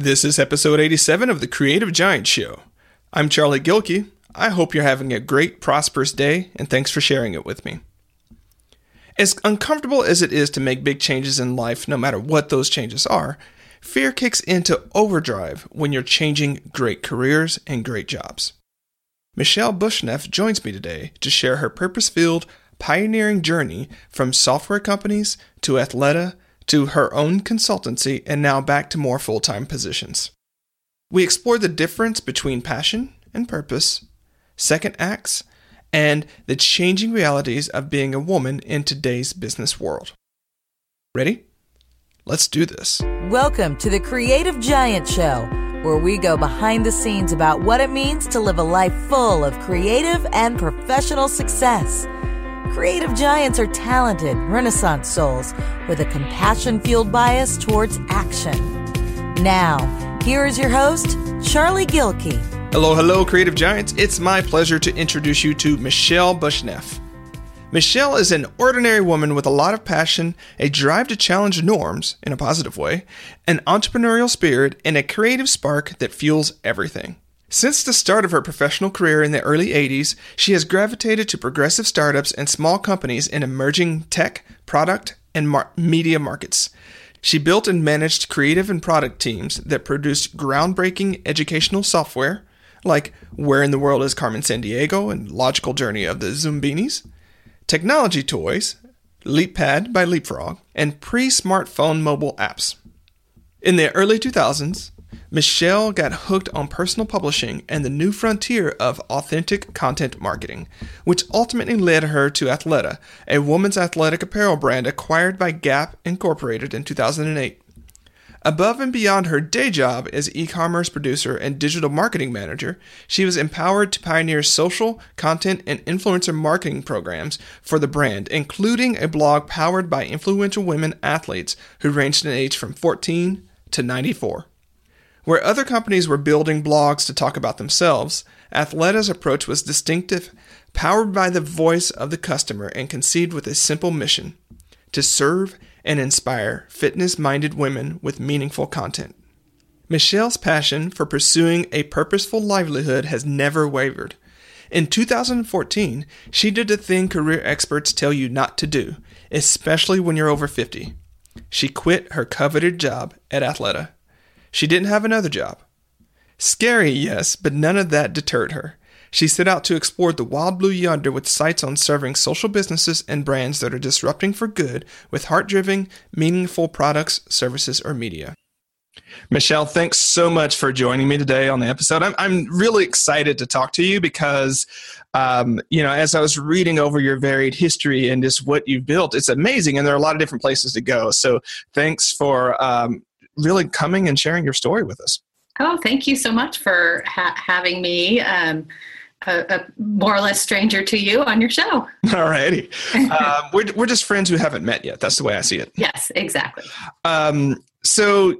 This is episode 87 of the Creative Giant Show. I'm Charlie Gilkey. I hope you're having a great, prosperous day, and thanks for sharing it with me. As uncomfortable as it is to make big changes in life, no matter what those changes are, fear kicks into overdrive when you're changing great careers and great jobs. Michelle Bushneff joins me today to share her purpose filled, pioneering journey from software companies to Athleta to her own consultancy and now back to more full time positions. We explore the difference between passion and purpose, second acts, and the changing realities of being a woman in today's business world. Ready? Let's do this. Welcome to the Creative Giant Show, where we go behind the scenes about what it means to live a life full of creative and professional success. Creative giants are talented, renaissance souls with a compassion fueled bias towards action. Now, here is your host, Charlie Gilkey. Hello, hello, Creative Giants. It's my pleasure to introduce you to Michelle Bushneff. Michelle is an ordinary woman with a lot of passion, a drive to challenge norms in a positive way, an entrepreneurial spirit, and a creative spark that fuels everything. Since the start of her professional career in the early 80s, she has gravitated to progressive startups and small companies in emerging tech, product, and mar- media markets. She built and managed creative and product teams that produced groundbreaking educational software, like Where in the World is Carmen Sandiego and Logical Journey of the Zoombinis, technology toys, LeapPad by Leapfrog, and pre smartphone mobile apps. In the early 2000s, Michelle got hooked on personal publishing and the new frontier of authentic content marketing, which ultimately led her to Athleta, a woman's athletic apparel brand acquired by Gap Incorporated in 2008. Above and beyond her day job as e commerce producer and digital marketing manager, she was empowered to pioneer social, content, and influencer marketing programs for the brand, including a blog powered by influential women athletes who ranged in age from 14 to 94. Where other companies were building blogs to talk about themselves, Athleta's approach was distinctive, powered by the voice of the customer, and conceived with a simple mission to serve and inspire fitness minded women with meaningful content. Michelle's passion for pursuing a purposeful livelihood has never wavered. In 2014, she did the thing career experts tell you not to do, especially when you're over 50. She quit her coveted job at Athleta. She didn't have another job. Scary, yes, but none of that deterred her. She set out to explore the wild blue yonder with sights on serving social businesses and brands that are disrupting for good with heart driven, meaningful products, services, or media. Michelle, thanks so much for joining me today on the episode. I'm, I'm really excited to talk to you because, um, you know, as I was reading over your varied history and just what you've built, it's amazing. And there are a lot of different places to go. So thanks for um, really coming and sharing your story with us. Oh, thank you so much for ha- having me. Um, a, a, more or less stranger to you on your show. All righty. um, we're, we're just friends who haven't met yet. That's the way I see it. Yes, exactly. Um, so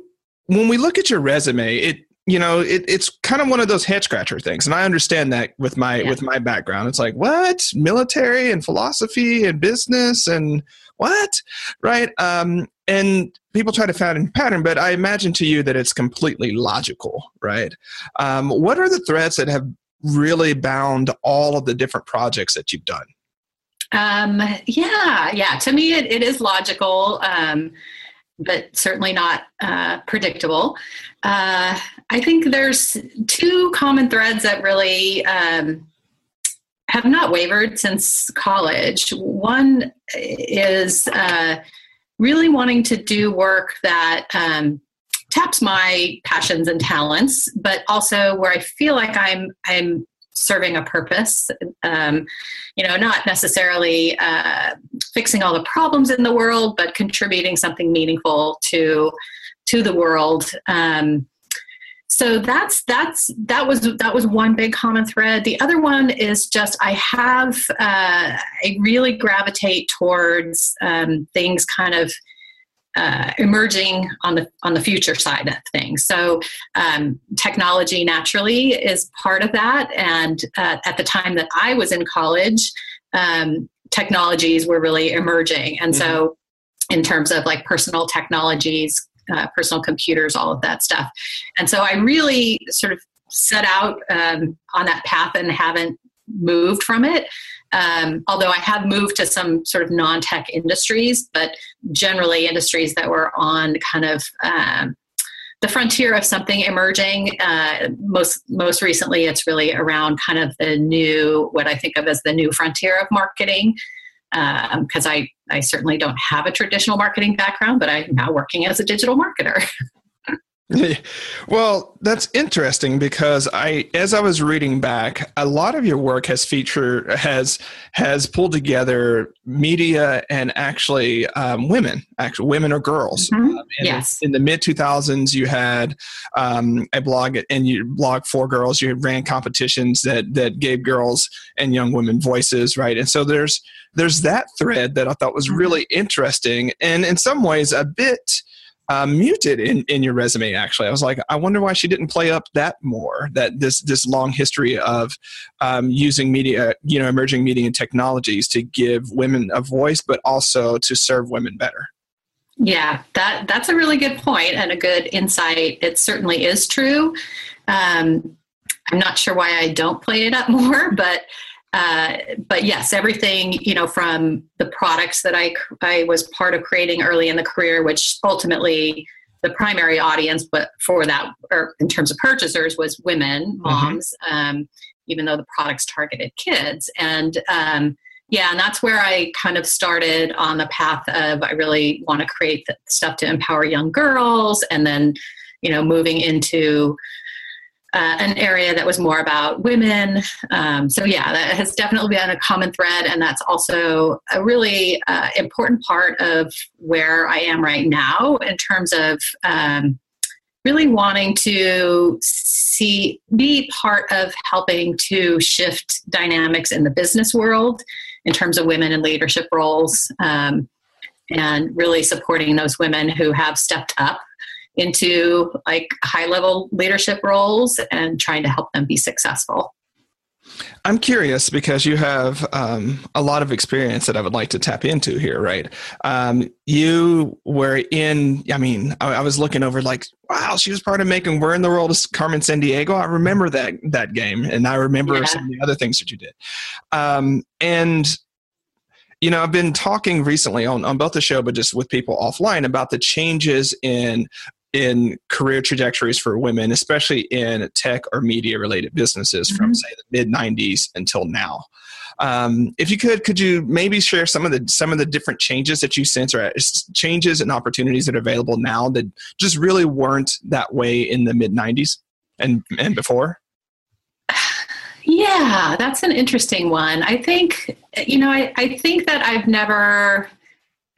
when we look at your resume, it you know it, it's kind of one of those head scratcher things and i understand that with my yeah. with my background it's like what military and philosophy and business and what right um and people try to find a pattern, but I imagine to you that it's completely logical, right? Um, what are the threads that have really bound all of the different projects that you've done? Um, yeah, yeah. To me, it, it is logical, um, but certainly not uh, predictable. Uh, I think there's two common threads that really um, have not wavered since college. One is uh, really wanting to do work that um, taps my passions and talents, but also where I feel like I'm I'm serving a purpose. Um, you know, not necessarily uh, fixing all the problems in the world, but contributing something meaningful to to the world. Um, so that's that's that was that was one big common thread the other one is just i have uh, i really gravitate towards um, things kind of uh, emerging on the on the future side of things. So um, technology naturally is part of that. And uh, at the time that I was in college, um, technologies were really emerging, and mm-hmm. so in terms of like personal technologies, uh, personal computers, all of that stuff. And so I really sort of set out um, on that path and haven't moved from it. Um, although I have moved to some sort of non tech industries, but generally industries that were on kind of um, the frontier of something emerging. Uh, most most recently, it's really around kind of the new what I think of as the new frontier of marketing. Because um, I I certainly don't have a traditional marketing background, but I'm now working as a digital marketer. well, that's interesting because I, as I was reading back, a lot of your work has featured has has pulled together media and actually um, women, actually women or girls. Mm-hmm. Um, yes. In the mid two thousands, you had um, a blog and you blog for girls. You ran competitions that that gave girls and young women voices, right? And so there's there's that thread that I thought was mm-hmm. really interesting, and in some ways a bit uh, muted in, in your resume actually. I was like i wonder why she didn't play up that more that this this long history of um, using media you know emerging media and technologies to give women a voice but also to serve women better. Yeah that that's a really good point and a good insight. It certainly is true. Um, i'm not sure why i don't play it up more but uh, but yes, everything you know from the products that I I was part of creating early in the career, which ultimately the primary audience, but for that or in terms of purchasers was women, mm-hmm. moms, mm-hmm. um, even though the products targeted kids. And um, yeah, and that's where I kind of started on the path of I really want to create stuff to empower young girls, and then you know moving into uh, an area that was more about women. Um, so, yeah, that has definitely been a common thread, and that's also a really uh, important part of where I am right now in terms of um, really wanting to see, be part of helping to shift dynamics in the business world in terms of women in leadership roles. Um, and really supporting those women who have stepped up into like high level leadership roles and trying to help them be successful. I'm curious because you have um, a lot of experience that I would like to tap into here, right? Um, you were in, I mean, I, I, was looking over like, wow, she was part of making Where in the World of Carmen Sandiego. I remember that that game, and I remember yeah. some of the other things that you did. Um, and you know, I've been talking recently on, on both the show, but just with people offline about the changes in in career trajectories for women, especially in tech or media related businesses mm-hmm. from say the mid 90s until now. Um, if you could, could you maybe share some of the some of the different changes that you sense or changes and opportunities that are available now that just really weren't that way in the mid 90s and and before? Yeah, that's an interesting one. I think, you know, I, I think that I've never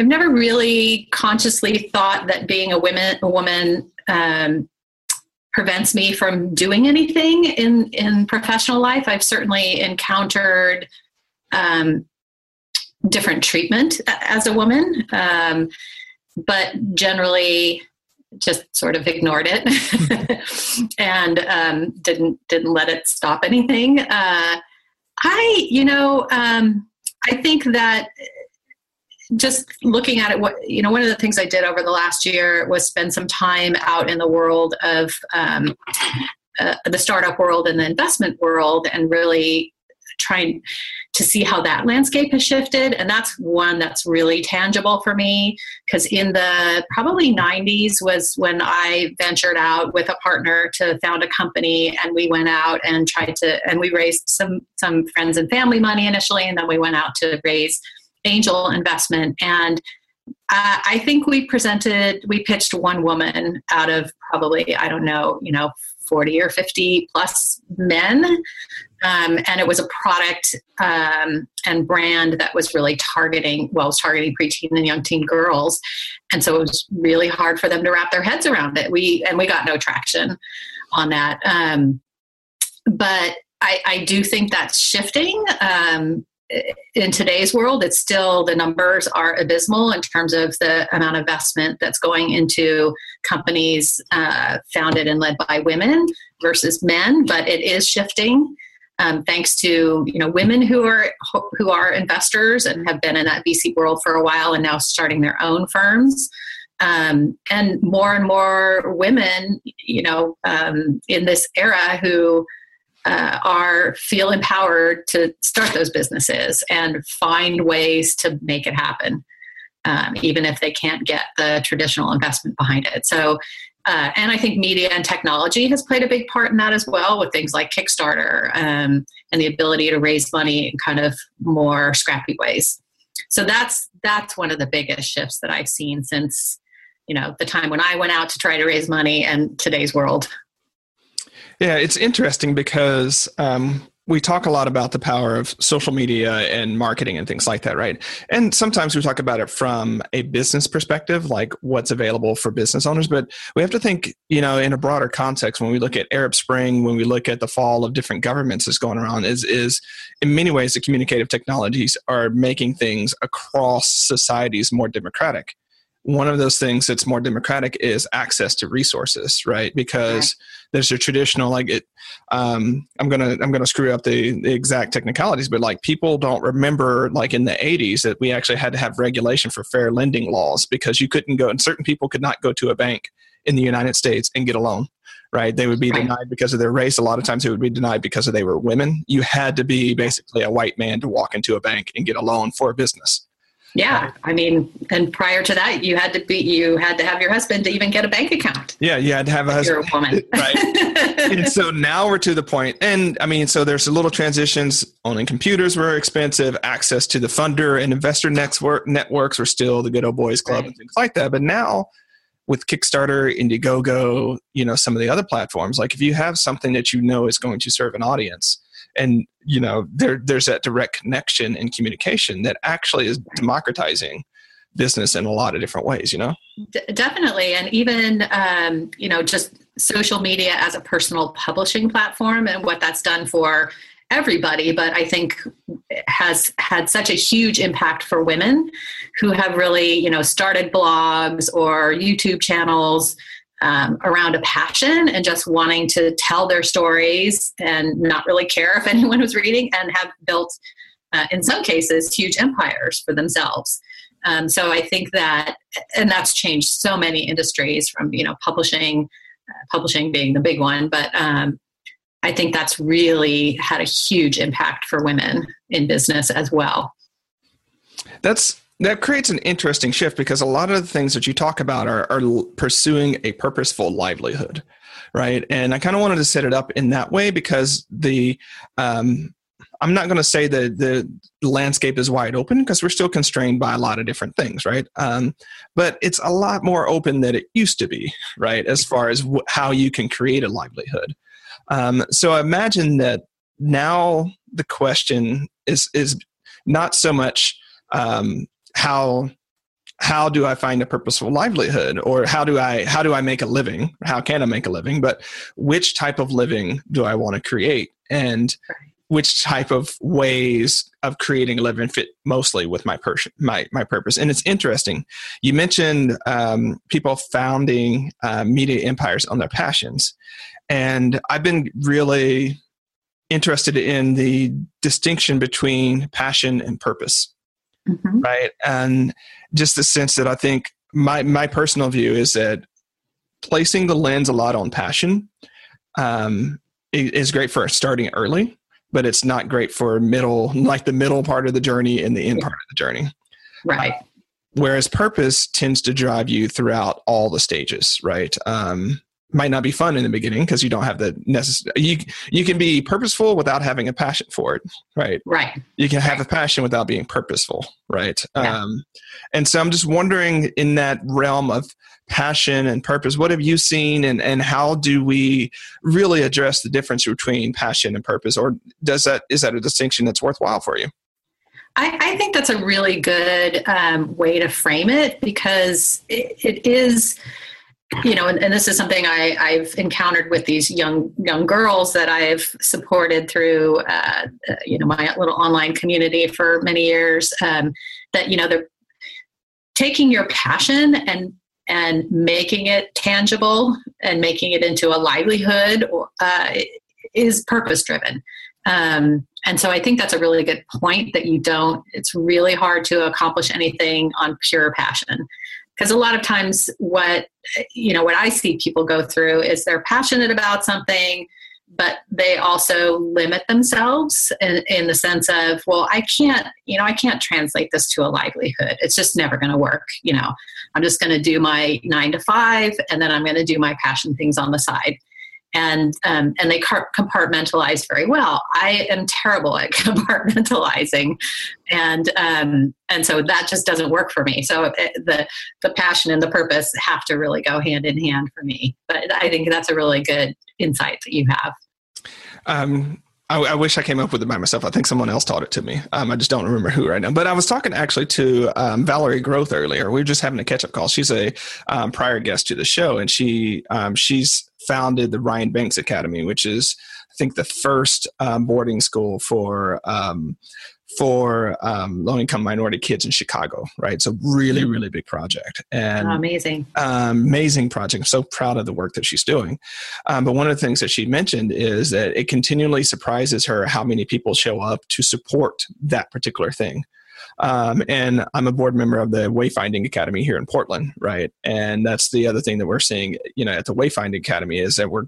I've never really consciously thought that being a woman a woman um, prevents me from doing anything in in professional life. I've certainly encountered um, different treatment as a woman, um, but generally just sort of ignored it and um, didn't didn't let it stop anything. Uh, I, you know, um, I think that just looking at it what you know one of the things i did over the last year was spend some time out in the world of um, uh, the startup world and the investment world and really trying to see how that landscape has shifted. And that's one that's really tangible for me because in the probably 90s was when i ventured out with a partner to found a company and we went out and tried to and we raised some some friends and family money initially and then we went out to raise angel investment. And uh, I think we presented, we pitched one woman out of probably, I don't know, you know, 40 or 50 plus men. Um, and it was a product um, and brand that was really targeting, well, was targeting preteen and young teen girls. And so it was really hard for them to wrap their heads around it. We, and we got no traction on that. Um, but I, I, do think that's shifting. Um, in today's world, it's still the numbers are abysmal in terms of the amount of investment that's going into companies uh, founded and led by women versus men. But it is shifting, um, thanks to you know women who are who are investors and have been in that VC world for a while and now starting their own firms. Um, and more and more women, you know, um, in this era who uh, are feel empowered to start those businesses and find ways to make it happen, um, even if they can't get the traditional investment behind it. So, uh, and I think media and technology has played a big part in that as well, with things like Kickstarter um, and the ability to raise money in kind of more scrappy ways. So that's that's one of the biggest shifts that I've seen since you know the time when I went out to try to raise money and today's world. Yeah, it's interesting because um, we talk a lot about the power of social media and marketing and things like that, right? And sometimes we talk about it from a business perspective, like what's available for business owners. But we have to think, you know, in a broader context when we look at Arab Spring, when we look at the fall of different governments that's going around, is is in many ways the communicative technologies are making things across societies more democratic one of those things that's more democratic is access to resources right? Because there's a traditional like it um, i'm gonna i'm gonna screw up the, the exact technicalities but like people don't remember like in the 80s that we actually had to have regulation for fair lending laws because you couldn't go and certain people could not go to a bank in the united states and get a loan right? They would be right. denied because of their race. A lot of times it would be denied because of they were women. You had to be basically a white man to walk into a bank and get a loan for a business yeah, I mean, and prior to that, you had to be you had to have your husband to even get a bank account. Yeah, you had to have a husband. You're a woman, right? and so now we're to the point, and I mean, so there's a little transitions. Owning computers were expensive. Access to the funder and investor network networks were still the good old boys club right. and things like that. But now, with Kickstarter, Indiegogo, you know, some of the other platforms, like if you have something that you know is going to serve an audience and you know there there's that direct connection and communication that actually is democratizing business in a lot of different ways you know? D- definitely. And even um, you know just social media as a personal publishing platform and what that's done for everybody but i think has had such a huge impact for women who have really you know started blogs or youtube channels um, around a passion and just wanting to tell their stories and not really care if anyone was reading and have built, uh, in some cases, huge empires for themselves. Um, so I think that, and that's changed so many industries from you know publishing, uh, publishing being the big one, but um, I think that's really had a huge impact for women in business as well. That's that creates an interesting shift because a lot of the things that you talk about are, are pursuing a purposeful livelihood right? And i kind of wanted to set it up in that way because the um, i'm not going to say that the landscape is wide open because we're still constrained by a lot of different things right? Um, but it's a lot more open than it used to be right as far as w- how you can create a livelihood. Um, so I imagine that now the question is is not so much um, how how do I find a purposeful livelihood or how do I how do I make a living? How can I make a living? But which type of living do I want to create? And which type of ways of creating a living fit mostly with my person my my purpose and it's interesting you mentioned um, people founding uh, media empires on their passions and i've been really interested in the distinction between passion and purpose mm-hmm. right? And just the sense that I think my my personal view is that placing the lens a lot on passion um, is great for starting early, but it's not great for middle, like the middle part of the journey and the end part of the journey. Right. Uh, whereas purpose tends to drive you throughout all the stages, right? Um, might not be fun in the beginning because you don't have the necessary you you can be purposeful without having a passion for it right? Right. You can have right. a passion without being purposeful right? Yeah. um, and so i'm just wondering in that realm of passion and purpose what have you seen and and how do we really address the difference between passion and purpose? Or does that is that a distinction that's worthwhile for you? I, I think that's a really good um, way to frame it because it, it is you know, and, and, this is something I, I've encountered with these young young girls that I've supported through, uh, you know, my little online community for many years. Um, that you know, they're taking your passion and and making it tangible and making it into a livelihood uh, is purpose driven. Um, and so I think that's a really good point that you don't. It's really hard to accomplish anything on pure passion because a lot of times what you know what i see people go through is they're passionate about something but they also limit themselves in, in the sense of well i can't you know i can't translate this to a livelihood. It's just never going to work you know. I'm just going to do my nine to five and then i'm going to do my passion things on the side and um, and they compartmentalize very well. I am terrible at compartmentalizing, and um, and so that just doesn't work for me. So it, eh, the the passion and the purpose have to really go hand in hand for me. But I think that's a really good insight that you have. Um, I, I, wish I came up with it by myself. I think someone else taught it to me. Um, I just don't remember who right now. But I was talking actually to um, Valerie Growth earlier. We were just having a catch up call. She's a um, prior guest to the show, and she um, she's founded the Ryan Banks Academy, which is I think the first um, boarding school for um, for um, low income minority kids in Chicago, right? So really, mm-hmm. really big project and oh, amazing, um, amazing project. I'm so proud of the work that she's doing. Um, but one of the things that she mentioned is that it continually surprises her how many people show up to support that particular thing. Um, and I'm a board member of the Wayfinding Academy here in Portland, right? And that's the other thing that we're seeing, you know, at the Wayfinding Academy is that we're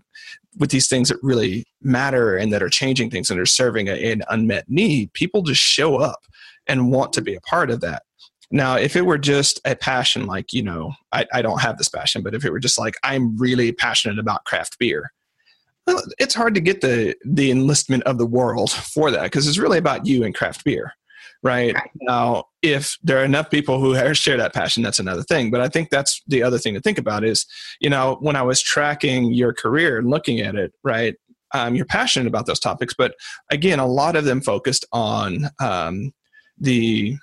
with these things that really matter and that are changing things and are serving a, an unmet need. People just show up and want to be a part of that. Now, if it were just a passion, like, you know, I, I don't have this passion, but if it were just like, I'm really passionate about craft beer, well, it's hard to get the the enlistment of the world for that because it's really about you and craft beer right? right? Now, if there are enough people who share that passion, that's another thing. But I think that's the other thing to think about is, you know, when I was tracking your career and looking at it, right? Um, you're passionate about those topics, but again, a lot of them focused on um, the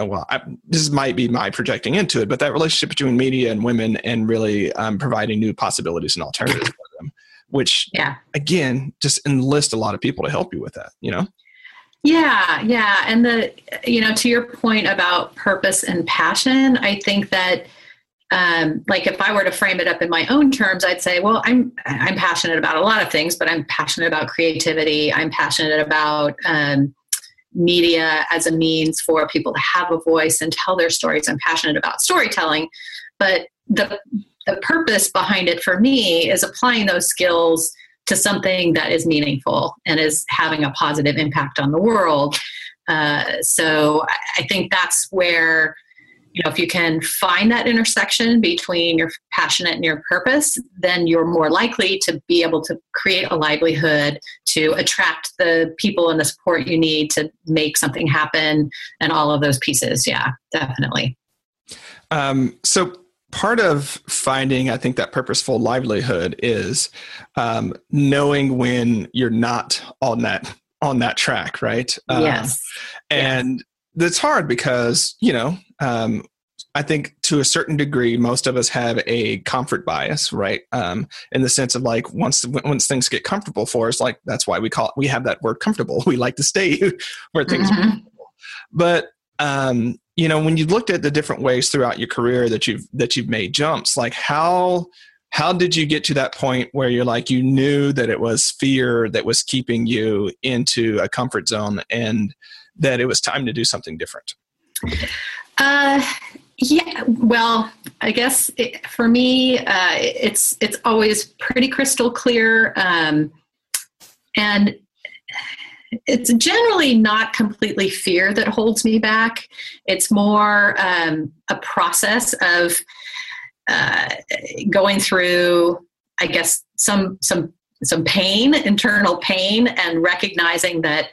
oh, well, I, this might be my projecting into it, but that relationship between media and women and really um, providing new possibilities and alternatives for them, which, yeah. again, just enlist a lot of people to help you with that, you know? Yeah, yeah. And the, you know, to your point about purpose and passion, I think that, um, like if I were to frame it up in my own terms, I'd say, well, I'm, I'm passionate about a lot of things, but I'm passionate about creativity. I'm passionate about, um, media as a means for people to have a voice and tell their stories. I'm passionate about storytelling, but the, the purpose behind it for me is applying those skills to something that is meaningful and is having a positive impact on the world. Uh, so I think that's where you know if you can find that intersection between your passionate and your purpose then you're more likely to be able to create a livelihood to attract the people and the support you need to make something happen and all of those pieces yeah definitely um, so part of finding i think that purposeful livelihood is um, knowing when you're not on that on that track right? Um, yes. And that's hard because you know um, i think to a certain degree most of us have a comfort bias right? Um, in the sense of like once once things get comfortable for us like that's why we call it, we have that word comfortable. We like to stay where things mm-hmm. but um, you know when you looked at the different ways throughout your career that you've that you've made jumps like how how did you get to that point where you're like you knew that it was fear that was keeping you into a comfort zone and that it was time to do something different? Uh yeah well i guess it, for me uh, it's it's always pretty crystal clear um, and it's generally not completely fear that holds me back. It's more um, a process of uh, going through, I guess, some some some pain, internal pain, and recognizing that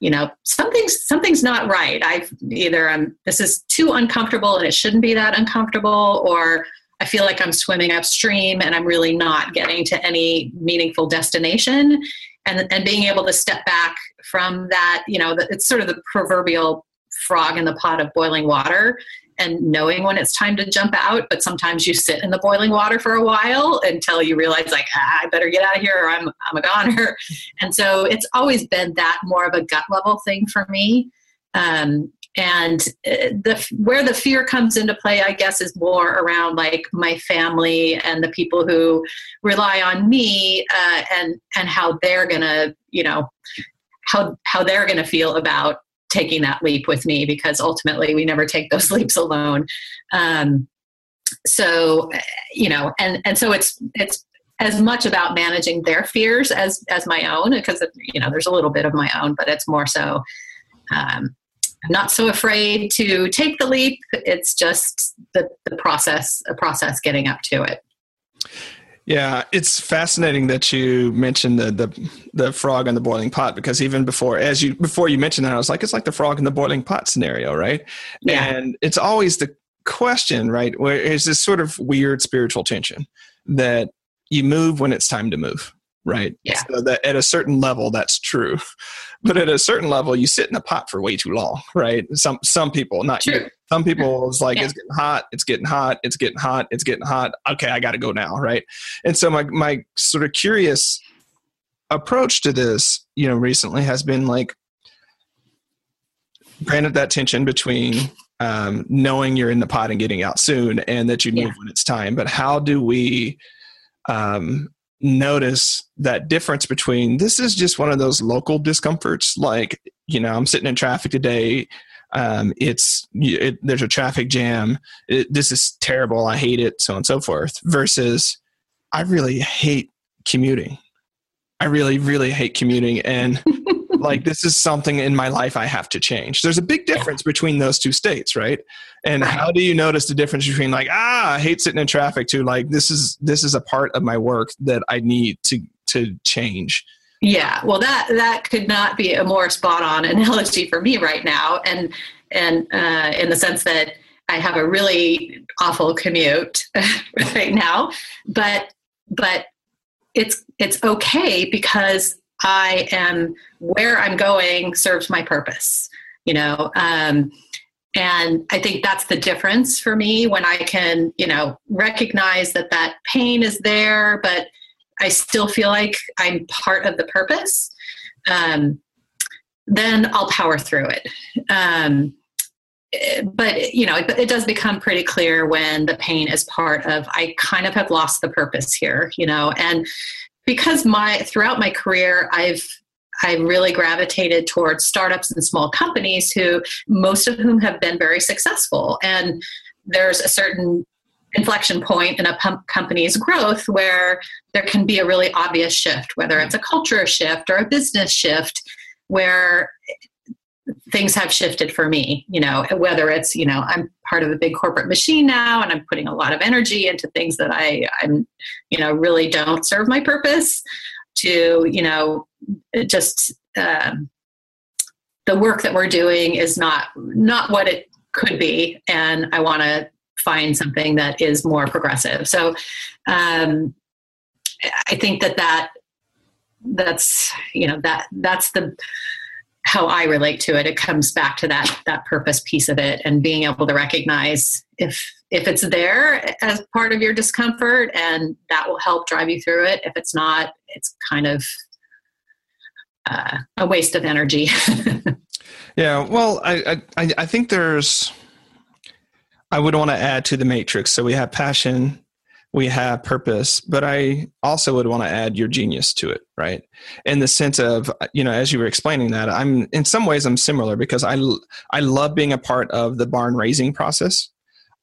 you know something's something's not right. I've either I'm this is too uncomfortable and it shouldn't be that uncomfortable, or I feel like I'm swimming upstream and I'm really not getting to any meaningful destination and and being able to step back from that you know it's sort of the proverbial frog in the pot of boiling water and knowing when it's time to jump out but sometimes you sit in the boiling water for a while until you realize like ah, i better get out of here or i'm i'm a goner. And so it's always been that more of a gut level thing for me. Um, and uh, the where the fear comes into play i guess is more around like my family and the people who rely on me uh, and and how they're gonna you know how how they're gonna feel about taking that leap with me because ultimately we never take those leaps alone. Um, so you know and and so it's it's as much about managing their fears as as my own because you know there's a little bit of my own but it's more so um, I'm not so afraid to take the leap. It's just the, the process, a process getting up to it. Yeah, it's fascinating that you mentioned the, the the frog in the boiling pot because even before as you before you mentioned that I was like it's like the frog in the boiling pot scenario, right? Yeah. And it's always the question, right? Where is this sort of weird spiritual tension that you move when it's time to move, right? Yeah. So that at a certain level, that's true, but at a certain level, you sit in a pot for way too long, right? Some some people, not true. you. Some people, it's like yeah. it's getting hot, it's getting hot, it's getting hot, it's getting hot. Okay, I got to go now, right? And so my my sort of curious approach to this, you know, recently has been like, granted that tension between um, knowing you're in the pot and getting out soon, and that you move yeah. when it's time, but how do we um, notice that difference between this is just one of those local discomforts. Like you know i'm sitting in traffic today um, it's it, there's a traffic jam it, this is terrible i hate it so on and so forth versus i really hate commuting. I really really hate commuting and like this is something in my life I have to change. There's a big difference between those two states, right? And how do you notice the difference between like ah I hate sitting in traffic to like this is this is a part of my work that I need to to change. Yeah, well that that could not be a more spot on analogy for me right now, and and uh, in the sense that I have a really awful commute right now, but but it's it's okay because I am where I'm going serves my purpose, you know. Um, and I think that's the difference for me when I can, you know, recognize that that pain is there, but I still feel like I'm part of the purpose. Um, then I'll power through it. Um, but you know, it, it, does become pretty clear when the pain is part of. I kind of have lost the purpose here, you know, and because my throughout my career I've I really gravitated towards startups and small companies who most of whom have been very successful. And there's a certain inflection point in a company's growth where there can be a really obvious shift whether it's a culture shift or a business shift where things have shifted for me you know whether it's you know i'm part of a big corporate machine now and i'm putting a lot of energy into things that i i'm you know really don't serve my purpose to you know just um, the work that we're doing is not not what it could be and i want to find something that is more progressive. So um, i think that that that's you know that that's the how I relate to it, it comes back to that that purpose piece of it and being able to recognize if if it's there as part of your discomfort and that will help drive you through it. If it's not, it's kind of uh, a waste of energy. yeah, well, I, I I think there's I would want to add to the matrix. So we have passion, we have purpose, but I also would want to add your genius to it, right? In the sense of, you know, as you were explaining that, I'm in some ways I'm similar because I I love being a part of the barn raising process.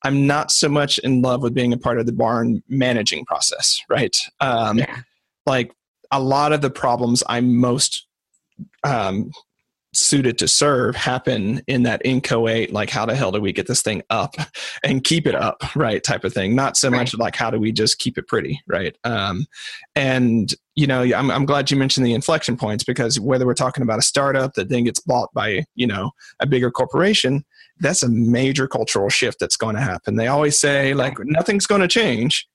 I'm not so much in love with being a part of the barn managing process, right? Um, yeah. Like a lot of the problems I'm most um, suited to serve happen in that inchoate like how the hell do we get this thing up and keep it up right type of thing. Not so right. much like how do we just keep it pretty right? Um, and you know I'm, I'm glad you mentioned the inflection points because whether we're talking about a startup that then gets bought by you know a bigger corporation that's a major cultural shift that's going to happen. They always say like nothing's going to change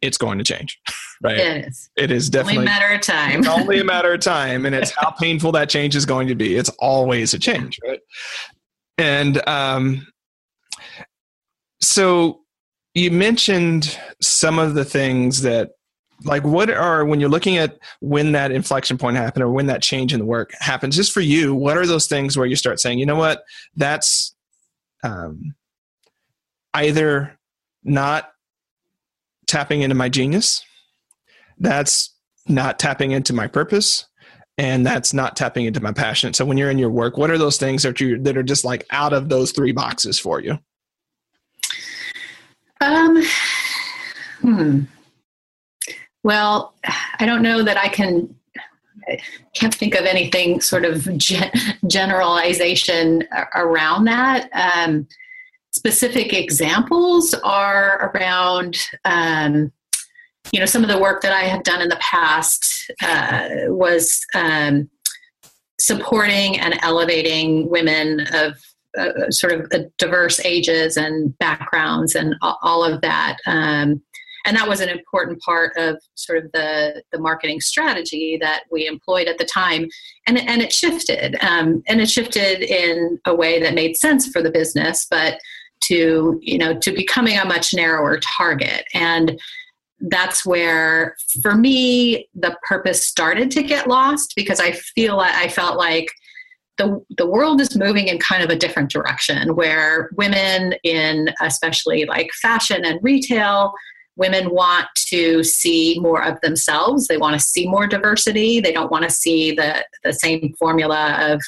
it's going to change, right? It is. It is definitely only a matter of time. it's only a matter of time, and it's how painful that change is going to be. It's always a change, right? And um, so you mentioned some of the things that like what are when you're looking at when that inflection point happened or when that change in the work happens just for you what are those things where you start saying you know what that's um, either not tapping into my genius. That's not tapping into my purpose and that's not tapping into my passion. So when you're in your work, what are those things that you that are just like out of those three boxes for you? Um, hmm. Well, I don't know that I can. I can't think of anything sort of gen- generalization around that. Um, specific examples are around, um, you know, some of the work that I have done in the past uh, was um, supporting and elevating women of uh, sort of diverse ages and backgrounds and all of that. Um, and that was an important part of sort of the, the marketing strategy that we employed at the time. And, and it shifted. Um, and it shifted in a way that made sense for the business, but to, you know, to becoming a much narrower target. And that's where for me the purpose started to get lost because i feel like i felt like the, the world is moving in kind of a different direction where women in especially like fashion and retail women want to see more of themselves they want to see more diversity they don't want to see the, the same formula of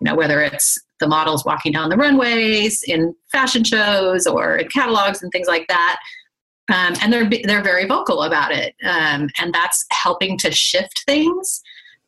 you know whether it's the models walking down the runways in fashion shows or in catalogs and things like that um, and they're they're very vocal about it, um, and that's helping to shift things.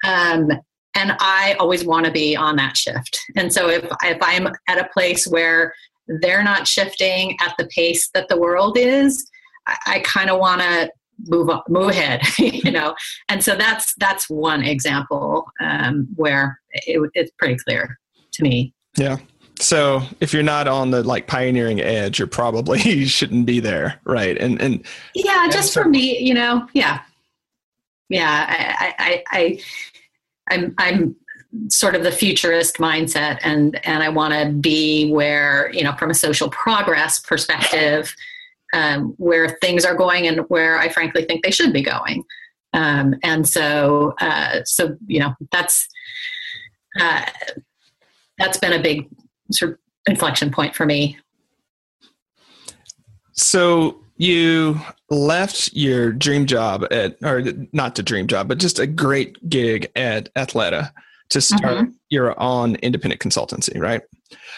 Um, and I always want to be on that shift. And so if if I'm at a place where they're not shifting at the pace that the world is, I, I kind of want to move up, move ahead, you know. And so that's that's one example um, where it, it's pretty clear to me. Yeah. So if you're not on the like pioneering edge, you're probably you shouldn't be there, right? And and yeah, and just so, for me, you know, yeah, yeah. I I I I'm I'm sort of the futurist mindset, and and I want to be where you know from a social progress perspective, um, where things are going and where I frankly think they should be going. Um, and so uh, so you know that's. Uh, that's been a big sort of inflection point for me. So you left your dream job at, or not the dream job, but just a great gig at Athleta to start mm-hmm. your own independent consultancy, right?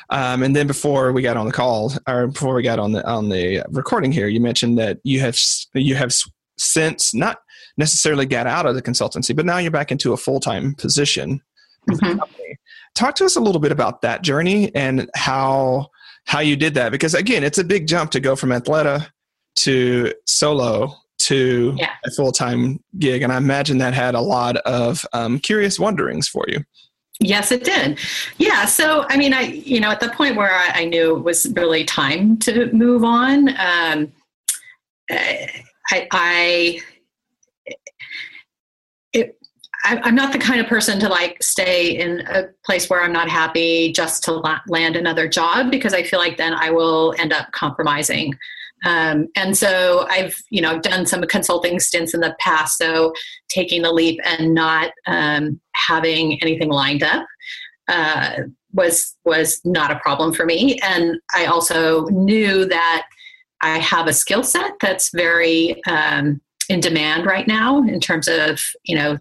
Um, and then before we got on the call, or before we got on the on the recording here, you mentioned that you have you have since not necessarily got out of the consultancy, but now you're back into a full time position with mm-hmm. Talk to us a little bit about that journey and how how you did that because again, it's a big jump to go from Athleta to solo to yeah. a full time gig, and I imagine that had a lot of um, curious wonderings for you. Yes, it did. Yeah. So, I mean, I, you know, at the point where I, I knew it was really time to move on, um, I, I, it, I'm not the kind of person to like stay in a place where I'm not happy just to land another job because I feel like then I will end up compromising. Um, and so I've you know done some consulting stints in the past. So taking the leap and not um, having anything lined up uh, was was not a problem for me. And I also knew that I have a skill set that's very um, in demand right now in terms of you know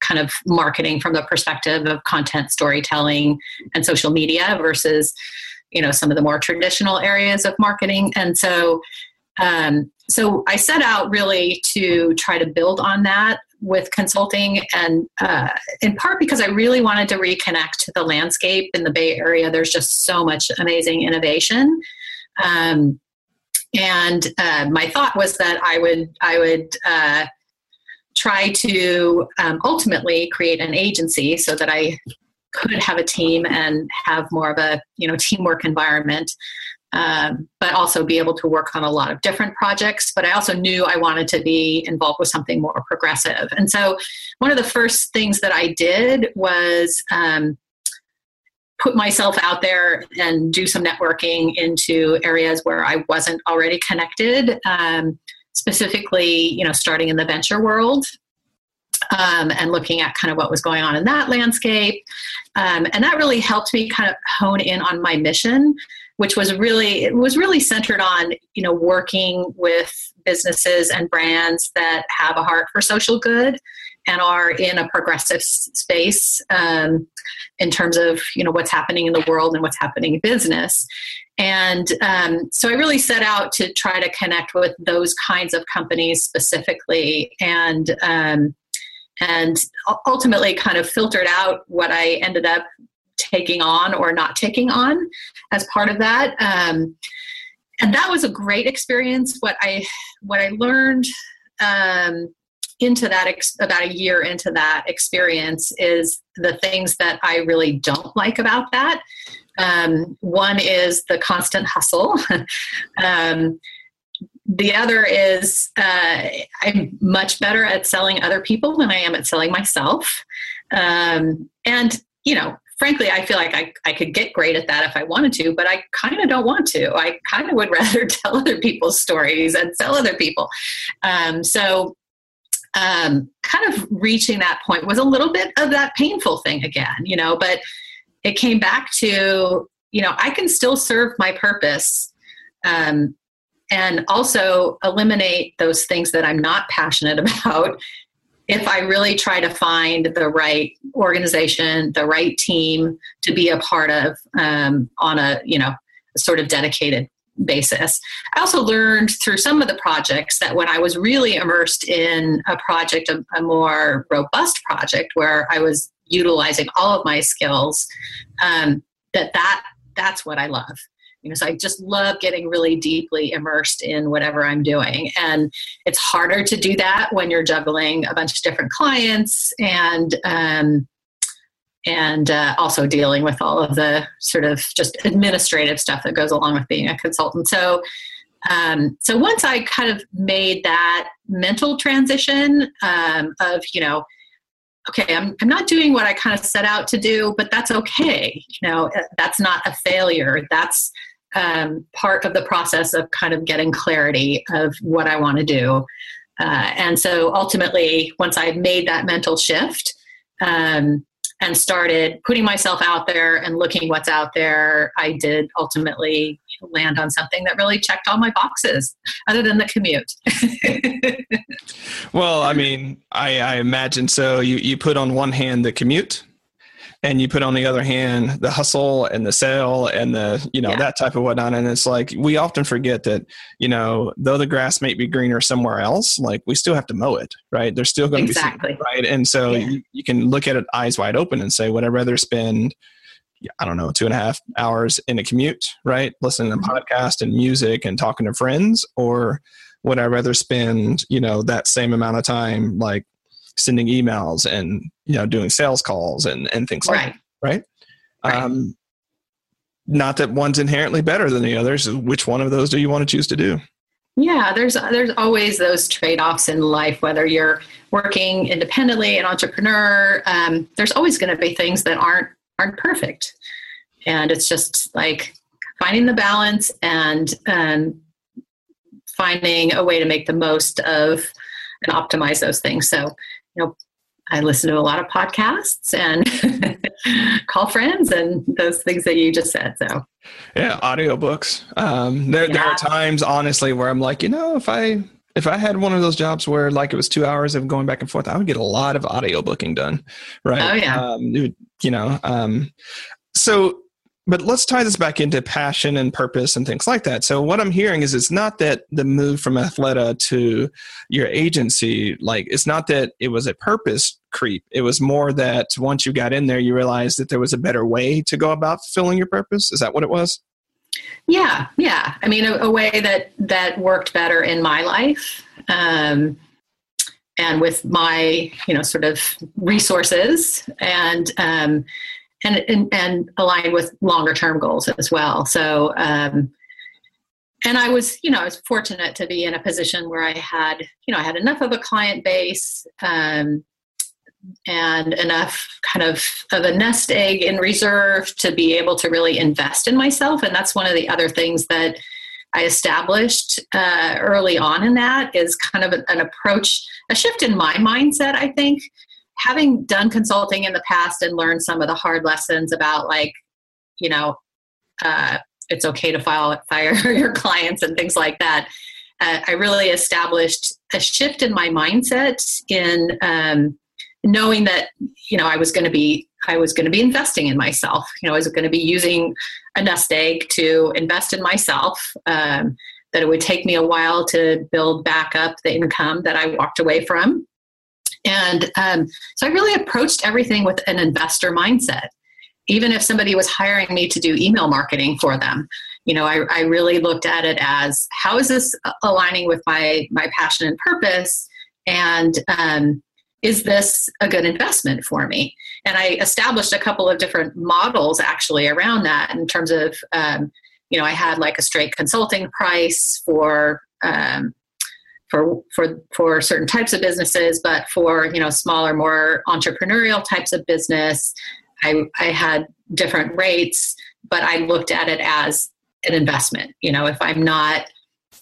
kind of marketing from the perspective of content storytelling and social media versus you know some of the more traditional areas of marketing. And so um, so i set out really to try to build on that with consulting and uh, in part because i really wanted to reconnect to the landscape in the bay area. There's just so much amazing innovation. Um, and uh, my thought was that I would I would uh, try to um, ultimately create an agency so that I could have a team and have more of a you know teamwork environment. Um, but also be able to work on a lot of different projects. But I also knew I wanted to be involved with something more progressive. And so, one of the first things that I did was um, put myself out there and do some networking into areas where I wasn't already connected. Um, specifically, you know, starting in the venture world. Um, and looking at kind of what was going on in that landscape. Um, and that really helped me kind of hone in on my mission, which was really it was really centered on you know working with businesses and brands that have a heart for social good and are in a progressive space um, in terms of you know what's happening in the world and what's happening in business And um, so I really set out to try to connect with those kinds of companies specifically, and um, and ultimately kind of filtered out what I ended up taking on or not taking on as part of that. Um, and that was a great experience. What I what I learned um, into that ex- about a year into that experience is the things that I really don't like about that. Um, one is the constant hustle. um, the other is uh, I'm much better at selling other people than I am at selling myself. Um, and, you know, frankly, I feel like I, I could get great at that if I wanted to, but I kind of don't want to. I kind of would rather tell other people's stories and sell other people. Um, so, um, kind of reaching that point was a little bit of that painful thing again, you know, but it came back to, you know, I can still serve my purpose um, and also eliminate those things that I'm not passionate about if I really try to find the right organization, the right team to be a part of um, on a you know sort of dedicated basis. I also learned through some of the projects that when I was really immersed in a project, a, a more robust project where I was utilizing all of my skills, um, that that that's what I love you know so i just love getting really deeply immersed in whatever i'm doing and it's harder to do that when you're juggling a bunch of different clients and um, and uh, also dealing with all of the sort of just administrative stuff that goes along with being a consultant so um, so once i kind of made that mental transition um, of you know okay I'm, I'm not doing what i kind of set out to do but that's okay you know that's not a failure that's um, part of the process of kind of getting clarity of what I want to do. Uh, and so ultimately, once I made that mental shift um, and started putting myself out there and looking what's out there, I did ultimately land on something that really checked all my boxes, other than the commute. well, I mean, I, I imagine so. You you put on one hand the commute and you put on the other hand the hustle and the sale and the you know yeah. that type of whatnot and it's like we often forget that you know though the grass may be greener somewhere else like we still have to mow it right there's still going to exactly. be right and so yeah. you, you can look at it eyes wide open and say would i rather spend I don't know, two and a half hours in a commute, right? Listening to mm-hmm. podcast and music and talking to friends, or would I rather spend, you know, that same amount of time like sending emails and you know doing sales calls and and things like that right, right. Um, not that one's inherently better than the others. Which one of those do you want to choose to do? Yeah there's there's always those trade-offs in life whether you're working independently an entrepreneur um, there's always going to be things that aren't aren't perfect. And it's just like finding the balance and and finding a way to make the most of and optimize those things. So you know, I listen to a lot of podcasts and call friends and those things that you just said. So, yeah, audiobooks. Um, there, yeah. there are times, honestly, where I'm like, you know, if I if I had one of those jobs where like it was two hours of going back and forth, I would get a lot of audio booking done. Right. Oh yeah. Um, you know, um, so but let's tie this back into passion and purpose and things like that. So what I'm hearing is it's not that the move from Athleta to your agency, like it's not that it was a purpose creep. It was more that once you got in there, you realized that there was a better way to go about fulfilling your purpose. Is that what it was? Yeah, yeah. I mean, a, a way that that worked better in my life. Um, and with my, you know, sort of resources and um, and and, and align with longer term goals as well. So, um, and I was, you know, I was fortunate to be in a position where I had, you know, I had enough of a client base um, and enough kind of of a nest egg in reserve to be able to really invest in myself. And that's one of the other things that I established uh, early on in that is kind of an approach, a shift in my mindset, I think, having done consulting in the past and learned some of the hard lessons about like you know uh, it's okay to file fire your clients and things like that uh, i really established a shift in my mindset in um, knowing that you know i was going to be I was going to be investing in myself. You know, I was going to be using a nest egg to invest in myself. Um, that it would take me a while to build back up the income that I walked away from. And um, so I really approached everything with an investor mindset. Even if somebody was hiring me to do email marketing for them, you know, I, I really looked at it as how is this aligning with my my passion and purpose, and um, is this a good investment for me? And I established a couple of different models actually around that in terms of, um, you know, I had like a straight consulting price for, um, for, for, for certain types of businesses, but for, you know, smaller, more entrepreneurial types of business, I, I had different rates, but I looked at it as an investment. You know, if I'm not,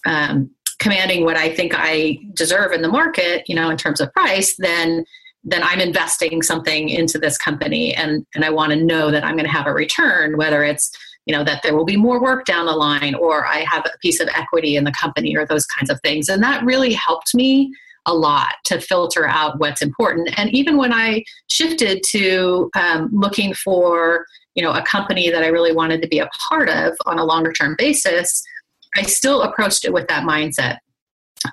um, commanding what I think I deserve in the market, you know, in terms of price, then then I'm investing something into this company and and I want to know that I'm going to have a return, whether it's you know that there will be more work down the line or I have a piece of equity in the company or those kinds of things. And that really helped me a lot to filter out what's important. And even when I shifted to um, looking for you know a company that I really wanted to be a part of on a longer term basis, I still approached it with that mindset.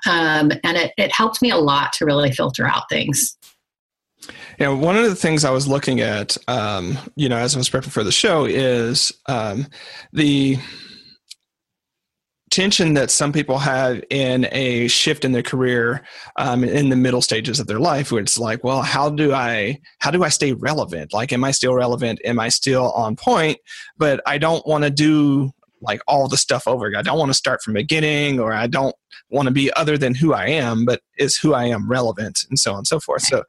Um, and it, it helped me a lot to really filter out things. Yeah, one of the things I was looking at, um, you know, as I was prepping for the show, is um, the tension that some people have in a shift in their career um, in the middle stages of their life where it's like well how do i how do i stay relevant like am i still relevant am i still on point but i don't want to do like all the stuff over. again. I don't want to start from beginning or I don't want to be other than who I am, but is who I am relevant and so on and so forth. So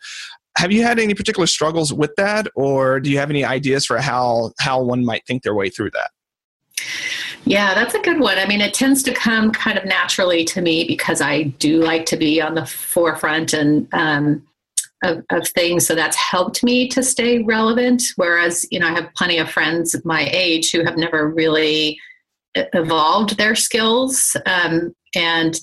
have you had any particular struggles with that or do you have any ideas for how how one might think their way through that? Yeah, that's a good one. I mean, it tends to come kind of naturally to me because I do like to be on the forefront and um, of, of, things. So that's helped me to stay relevant. Whereas, you know, I have plenty of friends my age who have never really evolved their skills um, and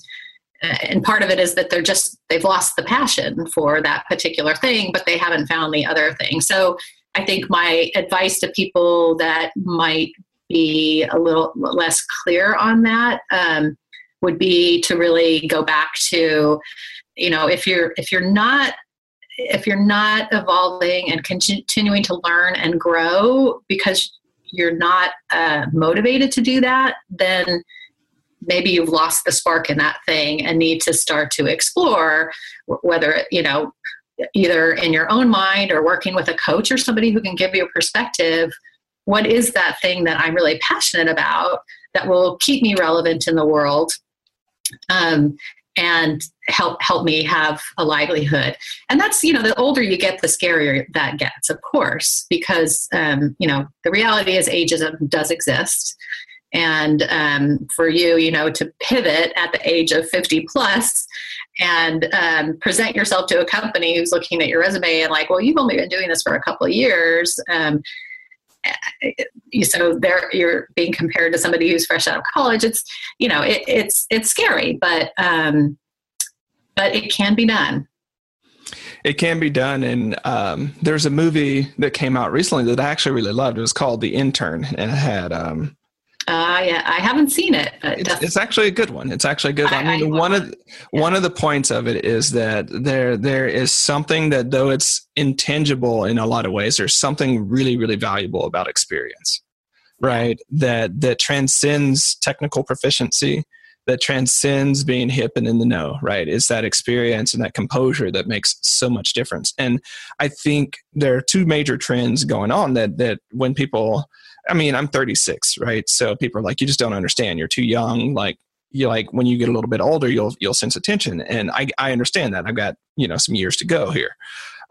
and part of it is that they're just they've lost the passion for that particular thing but they haven't found the other thing. So i think my advice to people that might be a little less clear on that um, would be to really go back to you know if you're if you're not if you're not evolving and continuing to learn and grow because you're not uh, motivated to do that, then maybe you've lost the spark in that thing and need to start to explore whether you know either in your own mind or working with a coach or somebody who can give you a perspective what is that thing that i'm really passionate about that will keep me relevant in the world um, and help help me have a livelihood? And that's you know the older you get the scarier that gets of course because um, you know the reality is ageism does exist and um, for you you know to pivot at the age of 50 plus and um, present yourself to a company who's looking at your resume and like well you've only been doing this for a couple of years um, so there you're being compared to somebody who's fresh out of college. It's you know it, it's it's scary but um but it can be done. It can be done. And um, there's a movie that came out recently that i actually really loved. It was called the intern and it had um, uh, yeah, I haven't seen it. It's, it's, actually a good one. It's actually a good. I, I mean, I one of yeah. one of the points of it is that there there is something that though it's intangible in a lot of ways, there's something really really valuable about experience, right? That that transcends technical proficiency, that transcends being hip and in the know, right? Is that experience and that composure that makes so much difference. And I think there are two major trends going on that that when people I mean, I'm 36, right? So people are like, you just don't understand. You're too young. Like, you like when you get a little bit older, you'll you'll sense attention, and I I understand that. I've got you know some years to go here,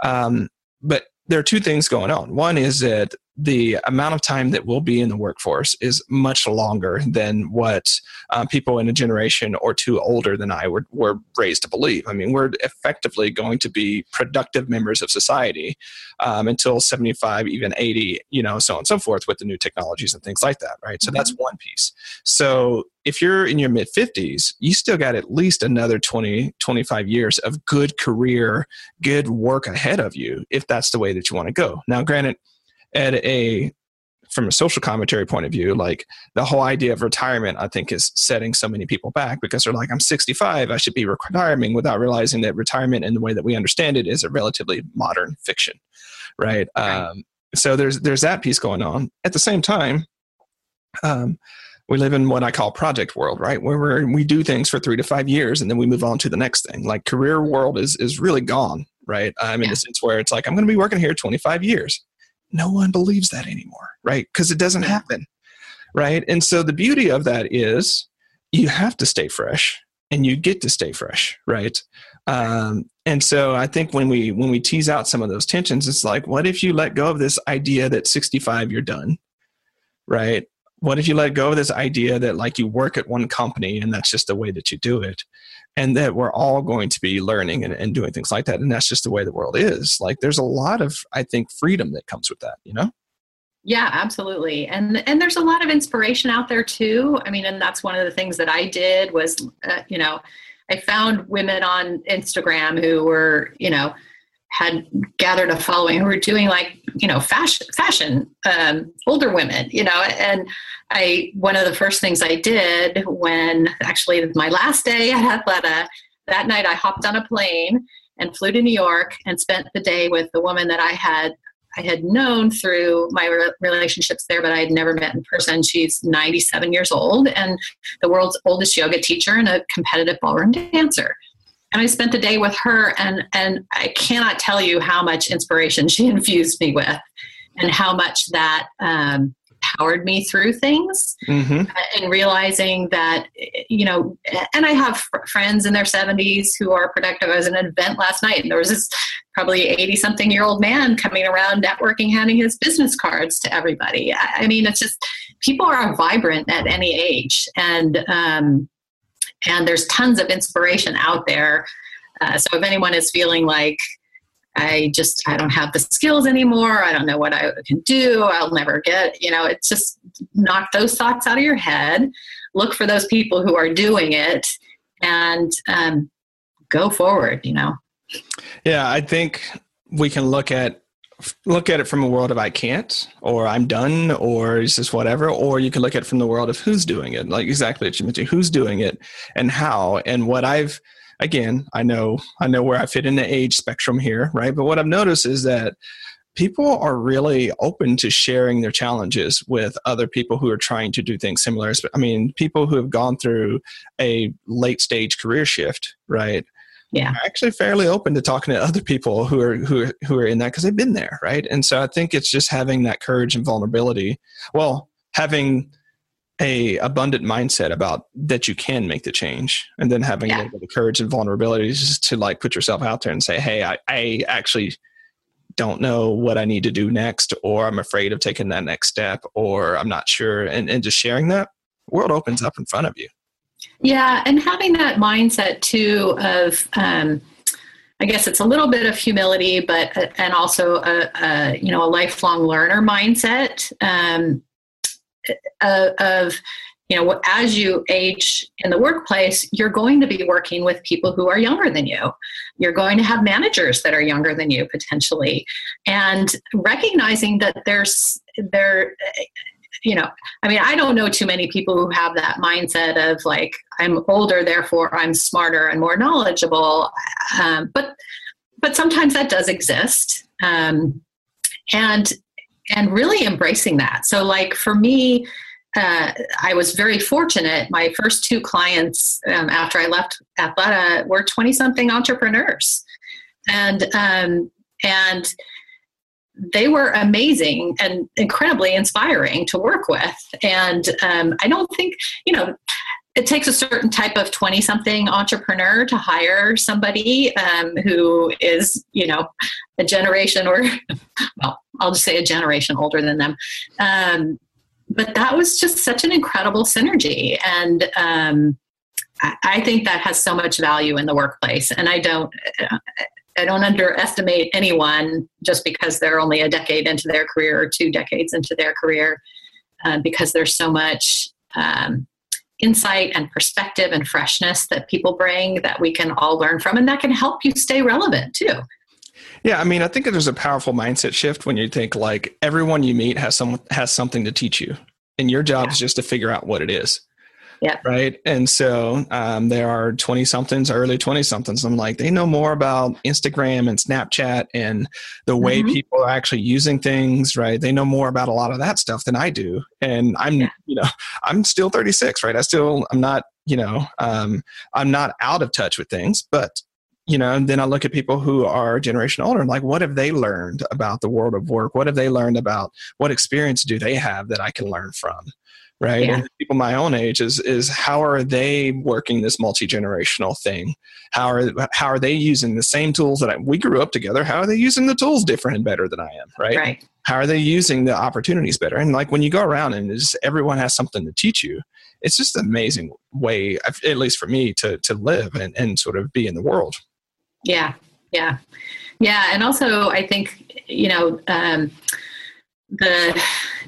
um, but there are two things going on. One is that the amount of time that we'll be in the workforce is much longer than what um, people in a generation or two older than I were, were raised to believe. I mean, we're effectively going to be productive members of society um, until 75, even 80, you know, so on and so forth with the new technologies and things like that, right? So mm-hmm. that's one piece. So if you're in your mid 50s, you still got at least another 20, 25 years of good career, good work ahead of you if that's the way that you want to go. Now, granted, at a from a social commentary point of view, like the whole idea of retirement, I think is setting so many people back because they're like, I'm 65, I should be retiring without realizing that retirement in the way that we understand it is a relatively modern fiction, right? right. Um, so there's there's that piece going on. At the same time, um, we live in what I call project world, right? Where we we do things for three to five years and then we move on to the next thing. Like career world is is really gone, right? I'm um, in the sense where it's like I'm going to be working here 25 years no one believes that anymore, right? Because it doesn't happen, right? And so the beauty of that is you have to stay fresh and you get to stay fresh, right? Um, and so I think when we when we tease out some of those tensions, it's like, what if you let go of this idea that 65 you're done, right? What if you let go of this idea that like you work at one company and that's just the way that you do it? And that we're all going to be learning and, and doing things like that. And that's just the way the world is. Like there's a lot of i think freedom that comes with that you know? Yeah absolutely. And and there's a lot of inspiration out there too. I mean and that's one of the things that i did was uh, you know i found women on instagram who were you know had gathered a following who were doing like you know fashion fashion um, older women you know and I one of the first things I did when actually my last day at Athleta that night I hopped on a plane and flew to New York and spent the day with the woman that I had I had known through my relationships there, but I had never met in person. She's 97 years old and the world's oldest yoga teacher and a competitive ballroom dancer. And I spent the day with her, and and I cannot tell you how much inspiration she infused me with, and how much that um, powered me through things mm-hmm. Uh, and realizing that you know and i have friends in their 70s who are productive. I was as an event last night and there was this probably 80 something year old man coming around networking handing his business cards to everybody. I mean it's just people are vibrant at any age. And um, and there's tons of inspiration out there uh, so if anyone is feeling like I just I don't have the skills anymore. I don't know what I can do. I'll never get, you know, it's just knock those thoughts out of your head. Look for those people who are doing it and um, go forward, you know. Yeah, I think we can look at look at it from a world of I can't or I'm done or is this whatever, or you can look at it from the world of who's doing it, like exactly what you mentioned, who's doing it and how. And what I've again, I know I know where I fit in the age spectrum here, right? But what I've noticed is that people are really open to sharing their challenges with other people who are trying to do things similar. I mean, people who have gone through a late stage career shift, right? Yeah, actually fairly open to talking to other people who are who are, who are in that because they've been there, right? And so I think it's just having that courage and vulnerability. Well, having a abundant mindset about that you can make the change and then having yeah. the courage and vulnerability just to like put yourself out there and say hey I, I actually don't know what i need to do next or i'm afraid of taking that next step or i'm not sure and, and just sharing that world opens up in front of you yeah and having that mindset too of um, I guess it's a little bit of humility, but uh, and also a, a, you know a lifelong learner mindset. Um, uh, of you know as you age in the workplace you're going to be working with people who are younger than you you're going to have managers that are younger than you potentially and recognizing that there's there you know i mean i don't know too many people who have that mindset of like i'm older therefore i'm smarter and more knowledgeable um, but but sometimes that does exist um, and and really embracing that. So, like for me, uh, I was very fortunate. My first two clients um, after I left Athleta were 20 something entrepreneurs. And, um, and they were amazing and incredibly inspiring to work with. And um, I don't think, you know, it takes a certain type of 20 something entrepreneur to hire somebody um, who is you know a generation or well i'll just say a generation older than them. Um, but that was just such an incredible synergy. And um, I, think that has so much value in the workplace. And i don't i don't underestimate anyone just because they're only a decade into their career or two decades into their career uh, because there's so much um, insight and perspective and freshness that people bring that we can all learn from and that can help you stay relevant too Yeah, I mean, I think there's a powerful mindset shift when you think like everyone you meet has some has something to teach you, and your job yeah. is just to figure out what it is. Yeah. Right. And so um, there are 20 somethings, early 20 somethings. I'm like, they know more about Instagram and Snapchat and the way mm-hmm. people are actually using things. Right. They know more about a lot of that stuff than I do. And I'm, yeah. you know, I'm still 36. Right. I still, I'm not, you know, um, I'm not out of touch with things, but you know, and then I look at people who are a generation older and like, what have they learned about the world of work? What have they learned about what experience do they have that I can learn from? Right? Yeah. and people my own age is is how are they working this multi-generational thing? How are how are they using the same tools that I, we grew up together how are they using the tools different and better than i am right? Right. How are they using the opportunities better? And like when you go around and just, everyone has something to teach you it's just an amazing way at least for me to to live and, and sort of be in the world. Yeah. Yeah. Yeah. And also i think you know um, the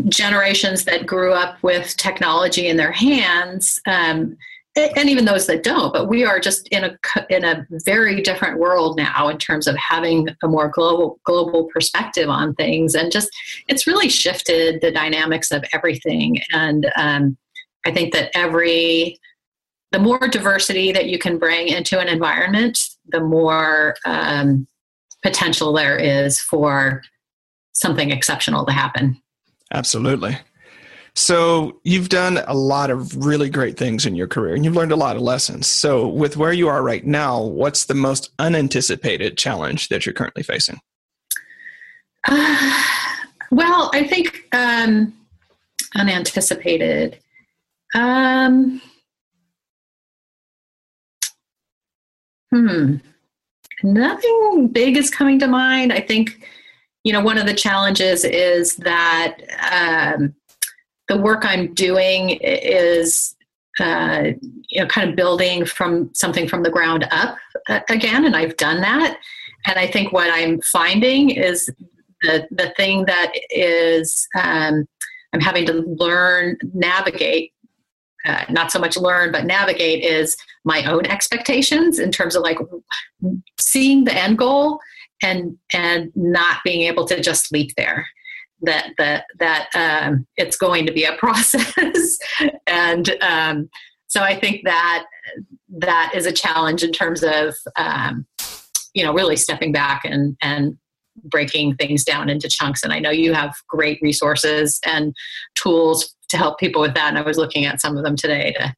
generations that grew up with technology in their hands um, and even those that don't but we are just in a in a very different world now in terms of having a more global global perspective on things and just it's really shifted the dynamics of everything and um, i think that every the more diversity that you can bring into an environment the more um, potential there is for something exceptional to happen. Absolutely. So you've done a lot of really great things in your career and you've learned a lot of lessons. So with where you are right now, what's the most unanticipated challenge that you're currently facing? Uh, well, I think um, unanticipated. Um, hmm. Nothing big is coming to mind. I think you know, one of the challenges is that um, the work I'm doing is, uh, you know, kind of building from something from the ground up uh, again, and I've done that. And I think what I'm finding is the the thing that is um, I'm having to learn navigate uh, not so much learn but navigate is my own expectations in terms of like seeing the end goal and and not being able to just leap there. That that that um, it's going to be a process. And um, so i think that that is a challenge in terms of um, you know really stepping back and and breaking things down into chunks. And i know you have great resources and tools to help people with that. And i was looking at some of them today to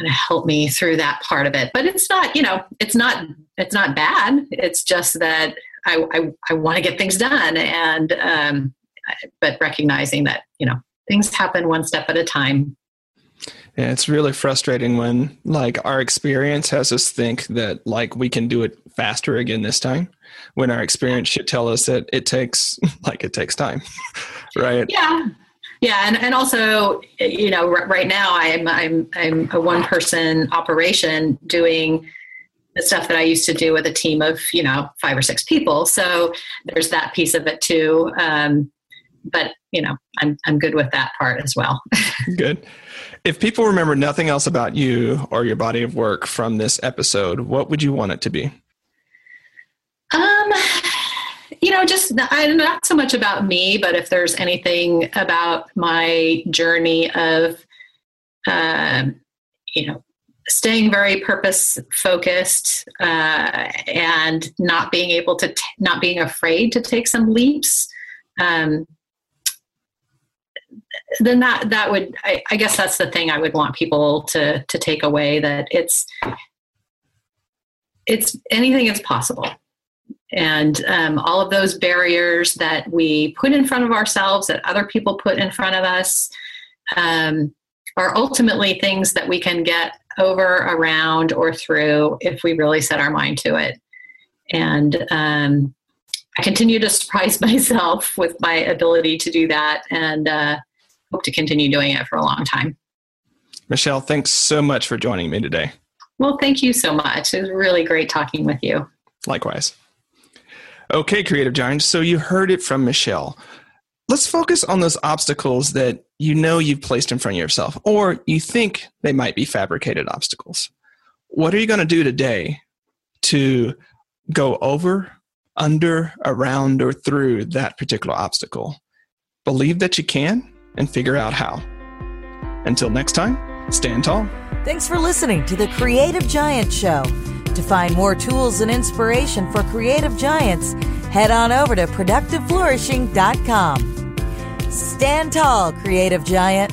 kind of help me through that part of it. But it's not, you know, it's not it's not bad. It's just that I I, I want to get things done, and um, but recognizing that you know things happen one step at a time. Yeah, it's really frustrating when like our experience has us think that like we can do it faster again this time when our experience should tell us that it takes like it takes time right yeah yeah, and, and also, you know, r- right now I'm I'm I'm a one person operation doing the stuff that I used to do with a team of you know five or six people. So there's that piece of it too. Um, but you know, I'm I'm good with that part as well. good. If people remember nothing else about you or your body of work from this episode, what would you want it to be? Um you know, just not so much about me, but if there's anything about my journey of, um, you know, staying very purpose focused uh, and not being able to, t- not being afraid to take some leaps. Um, then that that would I, I guess that's the thing I would want people to to take away that it's it's anything is possible and um, all of those barriers that we put in front of ourselves that other people put in front of us um, are ultimately things that we can get over around or through if we really set our mind to it. And um, i continue to surprise myself with my ability to do that and uh, hope to continue doing it for a long time. Michelle thanks so much for joining me today. Well thank you so much. It was really great talking with you. Likewise Okay, creative giants. So you heard it from Michelle. Let's focus on those obstacles that you know you've placed in front of yourself, or you think they might be fabricated obstacles. What are you going to do today to go over, under, around, or through that particular obstacle. Believe that you can and figure out how. Until next time, stand tall. Thanks for listening to the Creative Giant Show. To find more tools and inspiration for creative giants, head on over to productiveflourishing.com. Stand tall, creative giant.